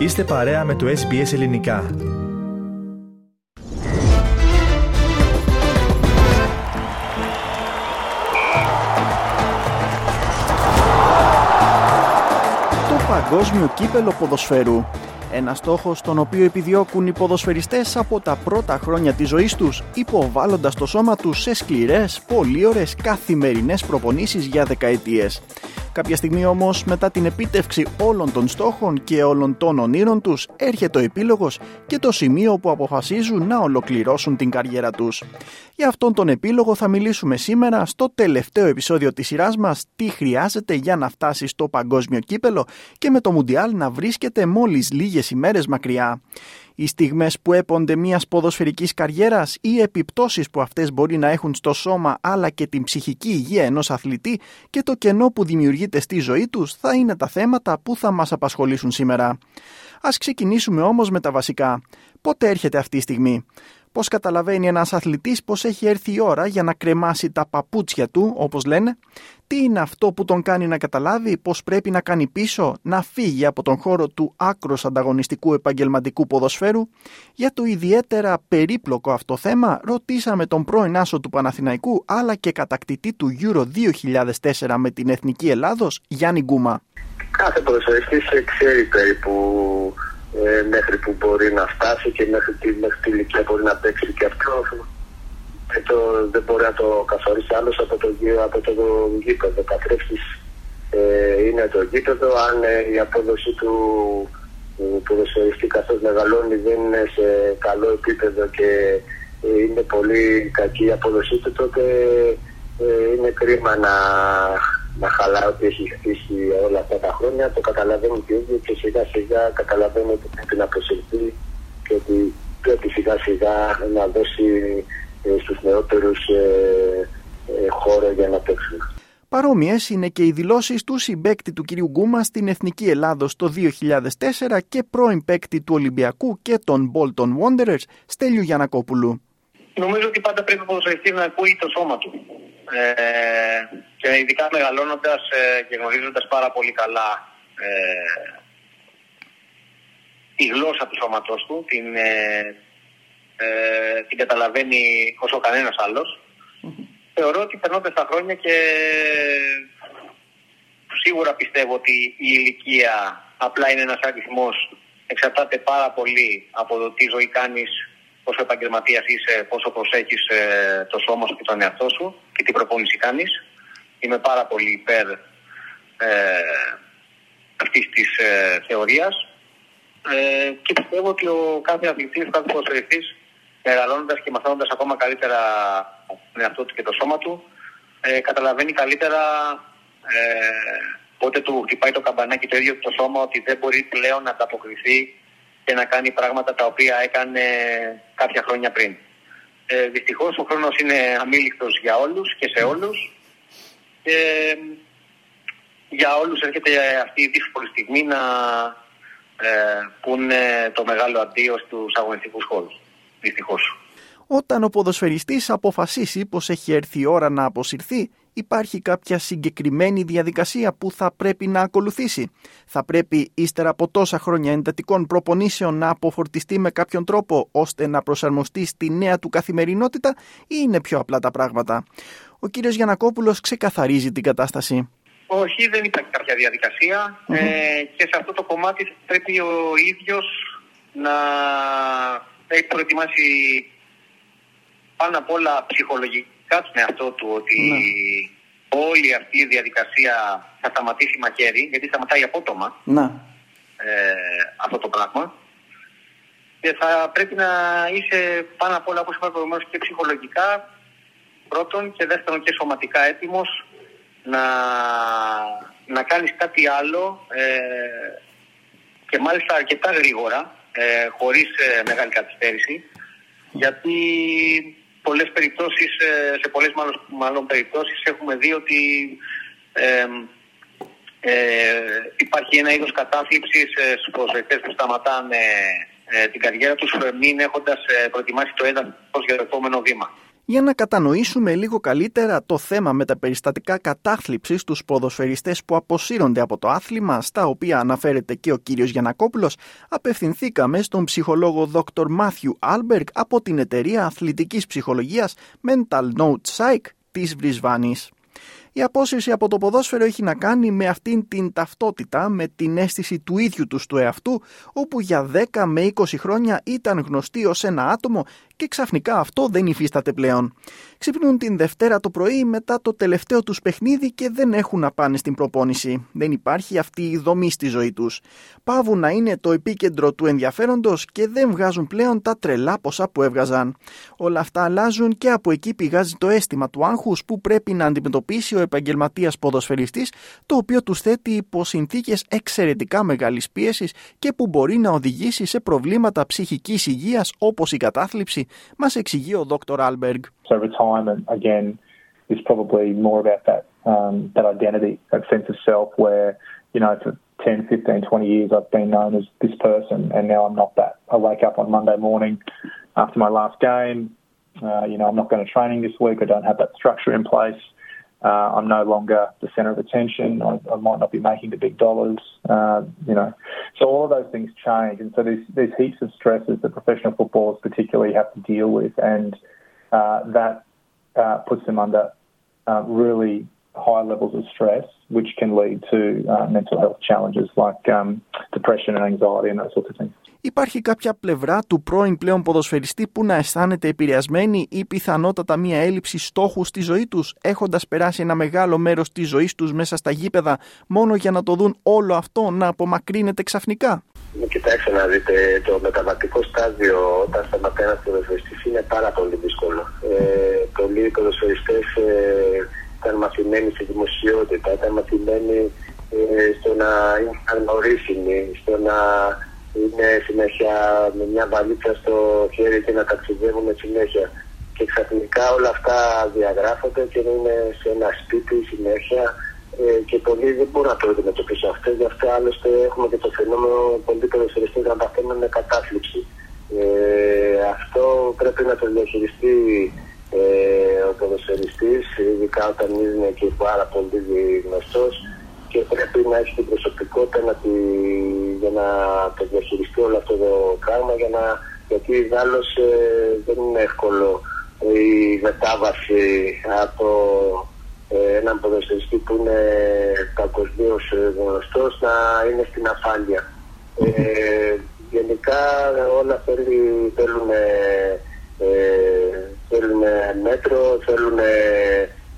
Είστε παρέα με το SBS Ελληνικά. Το Παγκόσμιο Κύπελο Ποδοσφαίρου ένα στόχος τον οποίο επιδιώκουν οι ποδοσφαιριστές από τα πρώτα χρόνια της ζωής τους, υποβάλλοντας το σώμα τους σε σκληρές, πολύ ώρες καθημερινές προπονήσεις για δεκαετίες. Κάποια στιγμή όμως μετά την επίτευξη όλων των στόχων και όλων των ονείρων τους έρχεται ο επίλογος και το σημείο που αποφασίζουν να ολοκληρώσουν την καριέρα τους. Για αυτόν τον επίλογο θα μιλήσουμε σήμερα στο τελευταίο επεισόδιο της σειράς μας τι χρειάζεται για να φτάσει στο παγκόσμιο κύπελο και με το Μουντιάλ να βρίσκεται μόλις λίγες ημέρες μακριά οι στιγμές που έπονται μιας ποδοσφαιρικής καριέρας ή οι επιπτώσεις που αυτές μπορεί να έχουν στο σώμα αλλά και την ψυχική υγεία ενός αθλητή και το κενό που δημιουργείται στη ζωή τους θα είναι τα θέματα που θα μας απασχολήσουν σήμερα. Ας ξεκινήσουμε όμως με τα βασικά. Πότε έρχεται αυτή η στιγμή; Πώς καταλαβαίνει ένας αθλητής πως έχει έρθει η ώρα για να κρεμάσει τα παπούτσια του, όπως λένε; Τι είναι αυτό που τον κάνει να καταλάβει; Πως πρέπει να κάνει πίσω, να φύγει από τον χώρο του άκρος ανταγωνιστικού επαγγελματικού ποδοσφαίρου; Για το ιδιαίτερα περίπλοκο αυτό θέμα ρωτήσαμε τον πρώην άσο του Παναθηναϊκού αλλά και κατακτητή του Euro 2004 με την Εθνική Ελλάδος, Γιάννη Γκούμα. Κάθε ποδοσφαιριστής ξέρει περίπου ε, μέχρι που μπορεί να φτάσει και μέχρι τι μέχρι τη ηλικία μπορεί να παίξει και αυτό και το, δεν μπορεί να το καθορίσει άλλος από το, από το γήπεδο. Καθρέφτης ε, είναι το γήπεδο, αν ε, η απόδοση του ποδοσφαιριστή καθώς μεγαλώνει δεν είναι σε καλό επίπεδο και ε, είναι πολύ κακή η απόδοσή του, τότε ε, είναι κρίμα να να χαλάει ότι έχει χτίσει όλα αυτά τα χρόνια. Το καταλαβαίνει και ίδιο και σιγά σιγά καταλαβαίνει ότι πρέπει να προσελθεί και ότι πρέπει σιγά σιγά να δώσει ε, στους νεότερους ε, ε, χώρο για να παίξουν. Παρόμοιες είναι και οι δηλώσεις του συμπέκτη του κυρίου Γκούμα στην Εθνική Ελλάδος το 2004 και πρώην παίκτη του Ολυμπιακού και των Bolton Wanderers, Στέλιου Γιανακόπουλου. Νομίζω ότι πάντα πρέπει ο να ακούει το σώμα του. Ε, και ειδικά μεγαλώνοντας ε, και γνωρίζοντας πάρα πολύ καλά ε, η γλώσσα του σώματός του, την, ε, ε, την καταλαβαίνει όσο κανένας άλλος. Θεωρώ ότι περνώντας τα χρόνια και σίγουρα πιστεύω ότι η ηλικία απλά είναι ένας αριθμός εξαρτάται πάρα πολύ από το τι ζωή κάνεις πόσο επαγγελματίας είσαι, πόσο προσέχεις ε, το σώμα σου και τον εαυτό σου και τι προπόνηση κάνεις. Είμαι πάρα πολύ υπέρ ε, αυτής της ε, θεωρίας. Ε, και πιστεύω ότι ο κάθε αθλητής, ο κάθε ποδοσφαιριστή, μεγαλώνοντας και μαθαίνοντας ακόμα καλύτερα τον εαυτό του και το σώμα του, ε, καταλαβαίνει καλύτερα ε, πότε του χτυπάει το καμπανάκι το ίδιο το σώμα ότι δεν μπορεί πλέον να ανταποκριθεί και να κάνει πράγματα τα οποία έκανε κάποια χρόνια πριν. Ε, δυστυχώς ο χρόνος είναι αμήλικτος για όλους και σε όλους και για όλους έρχεται αυτή η δύσκολη στιγμή να ε, πούνε το μεγάλο αντίο στους αγωνιστικούς χώρους. Δυστυχώς. Όταν ο ποδοσφαιριστής αποφασίσει πως έχει έρθει η ώρα να αποσυρθεί, υπάρχει κάποια συγκεκριμένη διαδικασία που θα πρέπει να ακολουθήσει. Θα πρέπει ύστερα από τόσα χρόνια εντατικών προπονήσεων να αποφορτιστεί με κάποιον τρόπο ώστε να προσαρμοστεί στη νέα του καθημερινότητα ή είναι πιο απλά τα πράγματα; Ο κύριος Γιανακόπουλος ξεκαθαρίζει την κατάσταση. Όχι, δεν υπάρχει κάποια ε, και σε αυτό το κομμάτι πρέπει ο ίδιος να έχει προετοιμάσει πάνω απ' όλα ψυχολογικά τον εαυτό του ότι ναι. όλη αυτή η διαδικασία θα σταματήσει μαχαίρι, γιατί σταματάει απότομα ναι. ε, αυτό το πράγμα. Και θα πρέπει να είσαι πάνω απ' όλα, όπως είπα προηγουμένως, και ψυχολογικά πρώτον και δεύτερον και σωματικά έτοιμος να, να κάνεις κάτι άλλο ε, και μάλιστα αρκετά γρήγορα, ε, χωρίς ε, μεγάλη καθυστέρηση, γιατί πολλές περιπτώσεις, ε, σε πολλές μάλλον, μάλλον περιπτώσεις έχουμε δει ότι ε, ε, υπάρχει ένα είδος κατάθλιψης ε, στους προσβευτές που σταματάνε ε, την καριέρα τους μην έχοντας προετοιμάσει το έδαφος για το επόμενο βήμα. Για να κατανοήσουμε λίγο καλύτερα το θέμα με τα περιστατικά κατάθλιψης στους ποδοσφαιριστές που αποσύρονται από το άθλημα, στα οποία αναφέρεται και ο κύριος Γιανακόπουλος, απευθυνθήκαμε στον ψυχολόγο Dr. Matthew Alberg από την εταιρεία αθλητικής ψυχολογίας Mental Note Psych της Βρισβάνης. Η απόσυρση από το ποδόσφαιρο έχει να κάνει με αυτήν την ταυτότητα, με την αίσθηση του ίδιου τους του εαυτού, όπου για 10 με 20 χρόνια ήταν γνωστή ως ένα άτομο και ξαφνικά αυτό δεν υφίσταται πλέον. Ξυπνούν την Δευτέρα το πρωί μετά το τελευταίο τους παιχνίδι και δεν έχουν να πάνε στην προπόνηση. Δεν υπάρχει αυτή η δομή στη ζωή τους. Πάβουν να είναι το επίκεντρο του ενδιαφέροντος και δεν βγάζουν πλέον τα τρελά ποσά που έβγαζαν. Όλα αυτά αλλάζουν και από εκεί πηγάζει το αίσθημα του άγχους που πρέπει να αντιμετωπίσει ο επαγγελματίας ποδοσφαιριστής, το οποίο τους θέτει υπό συνθήκες εξαιρετικά μεγάλης πίεσης και που μπορεί να οδηγήσει σε προβλήματα ψυχικής υγείας όπως η κατάθλιψη, μας εξηγεί ο Dr. Alberg. So retirement again is probably more about that um, that identity, that sense of self where, you know, for 10, 15, 20 years I've been known as this person and now I'm not that. I wake up on Monday morning after my last game, uh, you know, I'm not going to training this week, I don't have that structure in place. Uh, I'm no longer the center of attention. I, I, might not be making the big dollars. Uh, you know, so all of those things change, and so there's there's heaps of stresses that professional footballers particularly have to deal with, and uh, that uh, puts them under uh, really high levels of stress, which can lead to uh, mental health challenges like um, depression and anxiety and those sorts of things. Υπάρχει κάποια πλευρά του πρώην πλέον ποδοσφαιριστή που να αισθάνεται επηρεασμένη ή πιθανότατα μία έλλειψη στόχου στη ζωή τους, έχοντας περάσει ένα μεγάλο μέρος της ζωής τους μέσα στα γήπεδα, μόνο για να το δουν όλο αυτό να απομακρύνεται ξαφνικά; Κοιτάξτε να δείτε, το μεταβατικό στάδιο όταν σταματάει ένας ποδοσφαιριστής είναι πάρα πολύ δύσκολο. Ε, πολλοί ποδοσφαιριστές ε, ήταν μαθημένοι στη δημοσιότητα, ήταν μαθημένοι ε, στο να είναι ανορίσιμοι, στο να είναι συνέχεια με μια βαλίτσα στο χέρι και να ταξιδεύουν συνέχεια. Και ξαφνικά όλα αυτά διαγράφονται και είναι σε ένα σπίτι συνέχεια ε, και πολλοί δεν μπορούν να το αντιμετωπίσουν αυτό. Γι' αυτό άλλωστε έχουμε και το φαινόμενο πολλοί ποδοσφαιριστές να παθαίνουν με κατάθλιψη. Ε, αυτό πρέπει να το διαχειριστεί ε, ο ποδοσφαιριστής, ειδικά όταν είναι και πάρα πολύ γνωστός και πρέπει να έχει την προσωπικότητα να τη, για να το διαχειριστεί όλο αυτό το πράγμα για να, γιατί άλλως ε, δεν είναι εύκολο η μετάβαση από ε, έναν ποδοσφαιριστή που είναι παγκοσμίως γνωστός να είναι στην ασφάλεια. Ε, γενικά όλα θέλει, θέλουν, ε, θέλουν μέτρο, θέλουν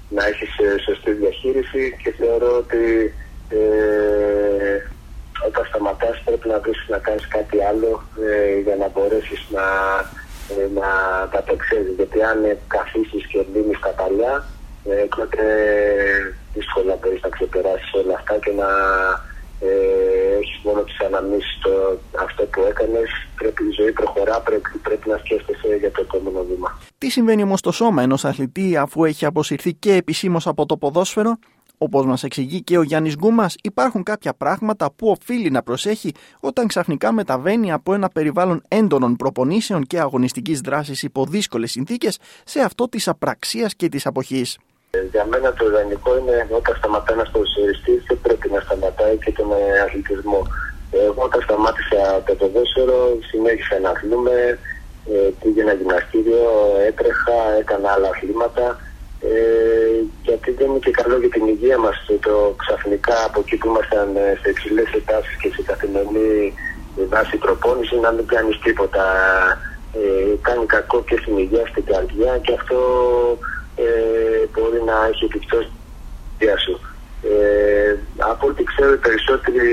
να έχεις σωστή διαχείριση και θεωρώ ότι ε, όταν σταματάς πρέπει να βρεις να κάνεις κάτι άλλο ε, για να μπορέσεις να, ε, να Γιατί αν καθίσεις και μείνεις τα παλιά, ε, τότε δύσκολα μπορείς να ξεπεράσεις όλα αυτά και να ε, έχεις μόνο τις αναμνήσεις το, αυτό που έκανες. Πρέπει η ζωή προχωρά, πρέπει, πρέπει να σκέφτεσαι για το επόμενο βήμα. Τι συμβαίνει όμως στο σώμα ενός αθλητή αφού έχει αποσυρθεί και επισήμως από το ποδόσφαιρο; Όπως μας εξηγεί και ο Γιάννης Γκούμας, υπάρχουν κάποια πράγματα που οφείλει να προσέχει όταν ξαφνικά μεταβαίνει από ένα περιβάλλον έντονων προπονήσεων και αγωνιστικής δράσης υπό δύσκολες συνθήκες σε αυτό της απραξίας και της αποχής. Για μένα το ιδανικό είναι όταν σταματάει ένας ποδοσφαιριστή δεν πρέπει να σταματάει και τον αθλητισμό. Εγώ όταν σταμάτησα το ποδόσφαιρο συνέχισα να αθλούμε, ε, πήγαινα γυμναστήριο, έτρεχα, έκανα άλλα αθλήματα ε, γιατί δεν είναι και καλό για την υγεία μας το ξαφνικά από εκεί που ήμασταν ε, σε υψηλές ετάσεις και σε καθημερινή βάση προπόνηση να μην κάνεις τίποτα. Ε, κάνει κακό και στην υγεία, στην καρδιά και αυτό ε, μπορεί να έχει επιπτώσεις στην σου. Ε, από ό,τι ξέρω οι περισσότεροι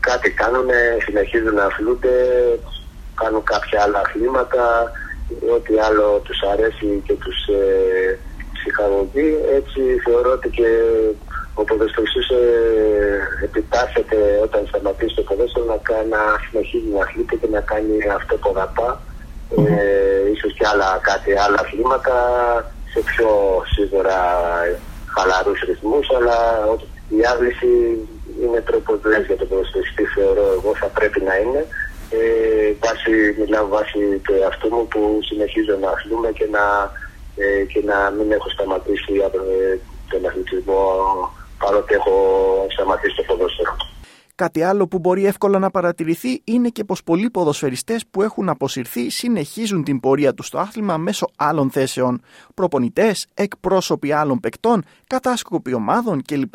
κάτι κάνουν, συνεχίζουν να αθλούνται, κάνουν κάποια άλλα αθλήματα, ό,τι άλλο τους αρέσει και τους ε, ψυχαγωγεί. Έτσι θεωρώ ότι και ο ποδοσφαιριστής ε, επιτάσσεται όταν σταματήσει το ποδόσφαιρο να, να συνεχίζει να αθλείται και να κάνει αυτό που αγαπά. Ε, ίσως και άλλα, κάτι άλλα αθλήματα σε πιο σίγουρα χαλαρούς ρυθμούς, αλλά η άδληση είναι τρόπο για τον ποδοσφαιριστή, θεωρώ εγώ θα πρέπει να είναι. Ε, βάση, μιλάω βάσει του εαυτού μου που συνεχίζω να αθλούμε και να ε, και να μην έχω σταματήσει ε, τον αθλητισμό παρότι έχω σταματήσει το ποδόσφαιρο. Κάτι άλλο που μπορεί εύκολα να παρατηρηθεί είναι και πως πολλοί ποδοσφαιριστές που έχουν αποσυρθεί συνεχίζουν την πορεία τους στο άθλημα μέσω άλλων θέσεων. Προπονητές, εκπρόσωποι άλλων παικτών, κατάσκοποι ομάδων κλπ.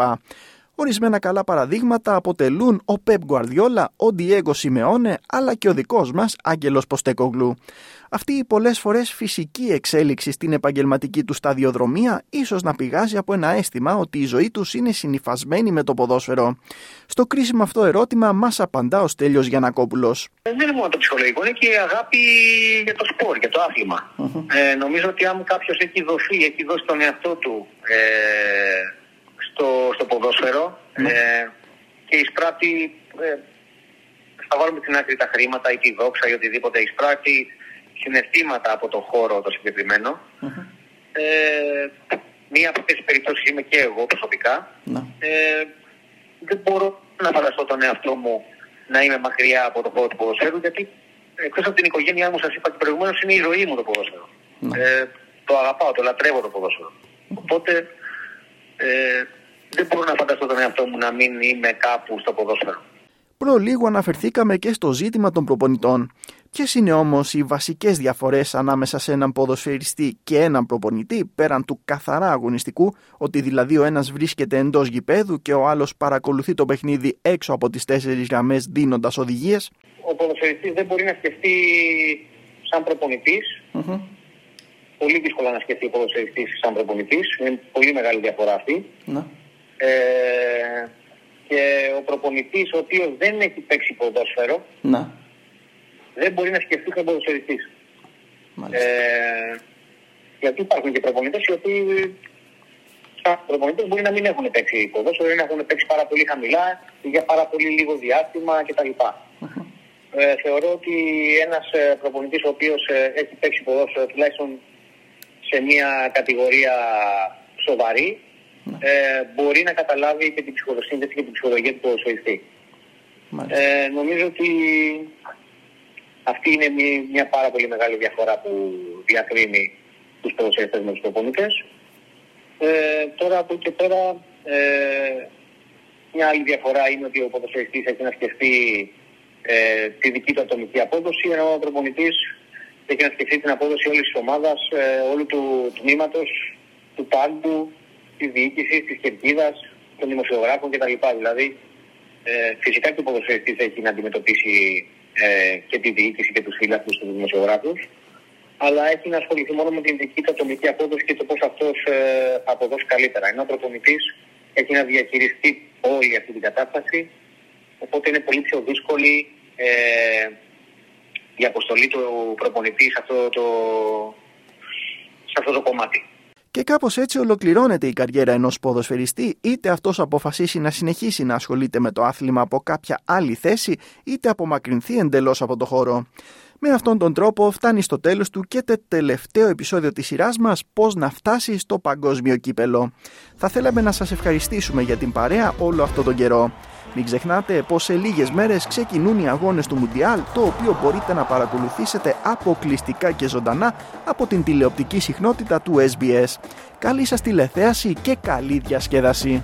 Ορισμένα καλά παραδείγματα αποτελούν ο Πεπ Γκουαρδιόλα, ο Ντιέγκο Σιμεώνε αλλά και ο δικός μας Άγγελος Ποστέκογλου. Αυτή η πολλές φορές φυσική εξέλιξη στην επαγγελματική του σταδιοδρομία ίσως να πηγάζει από ένα αίσθημα ότι η ζωή τους είναι συνυφασμένη με το ποδόσφαιρο. Στο κρίσιμο αυτό ερώτημα μας απαντά ο Στέλιος Γιανακόπουλος. Δεν είναι μόνο το ψυχολογικό, είναι και η αγάπη για το σπορ, για το αθλημα Ε, νομίζω ότι αν κάποιος έχει δοθεί, έχει δώσει τον εαυτό του ε, στο, στο ποδόσφαιρο ε, και εισπράττει, ε, θα βάλουμε την άκρη τα χρήματα ή τη δόξα ή οτιδήποτε, εισπράττει συναισθήματα από το χώρο το συγκεκριμενο Ε, μία από αυτές τις περιπτώσεις είμαι και εγώ προσωπικά. Ναι. Ε, δεν μπορώ να φανταστώ τον εαυτό μου να είμαι μακριά από το χώρο του ποδοσφαίρου γιατί εκτός από την οικογένειά μου σας είπα και προηγουμένως είναι η ζωή μου το ποδόσφαιρο. Ναι. Ε, το αγαπάω, το λατρεύω το ποδόσφαιρο. Οπότε ε, δεν μπορώ να φανταστώ τον εαυτό μου να μην είμαι κάπου στο ποδόσφαιρο. Προ λίγο αναφερθήκαμε και στο ζήτημα των προπονητών. Ποιες είναι όμως οι βασικές διαφορές ανάμεσα σε έναν ποδοσφαιριστή και έναν προπονητή πέραν του καθαρά αγωνιστικού, ότι δηλαδή ο ένας βρίσκεται εντός γηπέδου και ο άλλος παρακολουθεί το παιχνίδι έξω από τις τέσσερις γραμμές δίνοντας οδηγίες; Ο ποδοσφαιριστής δεν μπορεί να σκεφτεί σαν προπονητής. Πολύ δύσκολα να σκεφτεί ο ποδοσφαιριστής σαν προπονητής. Είναι πολύ μεγάλη διαφορά αυτή. Ναι. Ε, και ο προπονητής ο οποίος δεν έχει παίξει ποδόσφαιρο Να. δεν μπορεί να σκεφτεί σαν ποδοσφαιριστής. Μάλιστα. Ε, γιατί υπάρχουν και προπονητές οι οποίοι σαν προπονητές μπορεί να μην έχουν παίξει ποδόσφαιρο ή να έχουν παίξει πάρα πολύ χαμηλά ή για πάρα πολύ λίγο διάστημα κτλ. Ε, θεωρώ ότι ένας ε, προπονητής ο οποίος ε, έχει παίξει ποδόσφαιρο τουλάχιστον σε μια κατηγορία σοβαρή ε, μπορεί να καταλάβει και την ψυχοσύνθεση και την ψυχολογία του ποδοσφαιριστή. Μάλιστα. Ε, νομίζω ότι αυτή είναι μια, μια πάρα πολύ μεγάλη διαφορά που διακρίνει τους ποδοσφαιριστές με τους προπονητές. Ε, τώρα από εκεί και πέρα ε, μια άλλη διαφορά είναι ότι ο ποδοσφαιριστής έχει να σκεφτεί ε, τη δική του ατομική απόδοση ενώ ο προπονητής έχει να σκεφτεί την απόδοση όλης της ομάδας, ε, όλου του τμήματος, του πάγκου, τη διοίκηση, της κερκίδας, των δημοσιογράφων κτλ. Δηλαδή, ε, φυσικά και ο ποδοσφαιριστής έχει να αντιμετωπίσει ε, και τη διοίκηση και τους φύλακου τους δημοσιογράφους, αλλά έχει να ασχοληθεί μόνο με την δική του ατομική απόδοση και το πώς αυτός ε, θα αποδώσει καλύτερα. Ενώ ο προπονητή έχει να διαχειριστεί όλη αυτή την κατάσταση, οπότε είναι πολύ πιο δύσκολη ε, η αποστολή του προπονητή σε αυτό το, σε αυτό το κομμάτι. Και κάπως έτσι ολοκληρώνεται η καριέρα ενός ποδοσφαιριστή, είτε αυτός αποφασίσει να συνεχίσει να ασχολείται με το άθλημα από κάποια άλλη θέση, είτε απομακρυνθεί εντελώς από το χώρο. Με αυτόν τον τρόπο φτάνει στο τέλος του και το τελευταίο επεισόδιο της σειράς μας «Πώς να φτάσει στο παγκόσμιο κύπελο». Θα θέλαμε να σας ευχαριστήσουμε για την παρέα όλο αυτό τον καιρό. Μην ξεχνάτε πως σε λίγες μέρες ξεκινούν οι αγώνες του Μουντιάλ, το οποίο μπορείτε να παρακολουθήσετε αποκλειστικά και ζωντανά από την τηλεοπτική συχνότητα του SBS. Καλή σας τηλεθέαση και καλή διασκέδαση.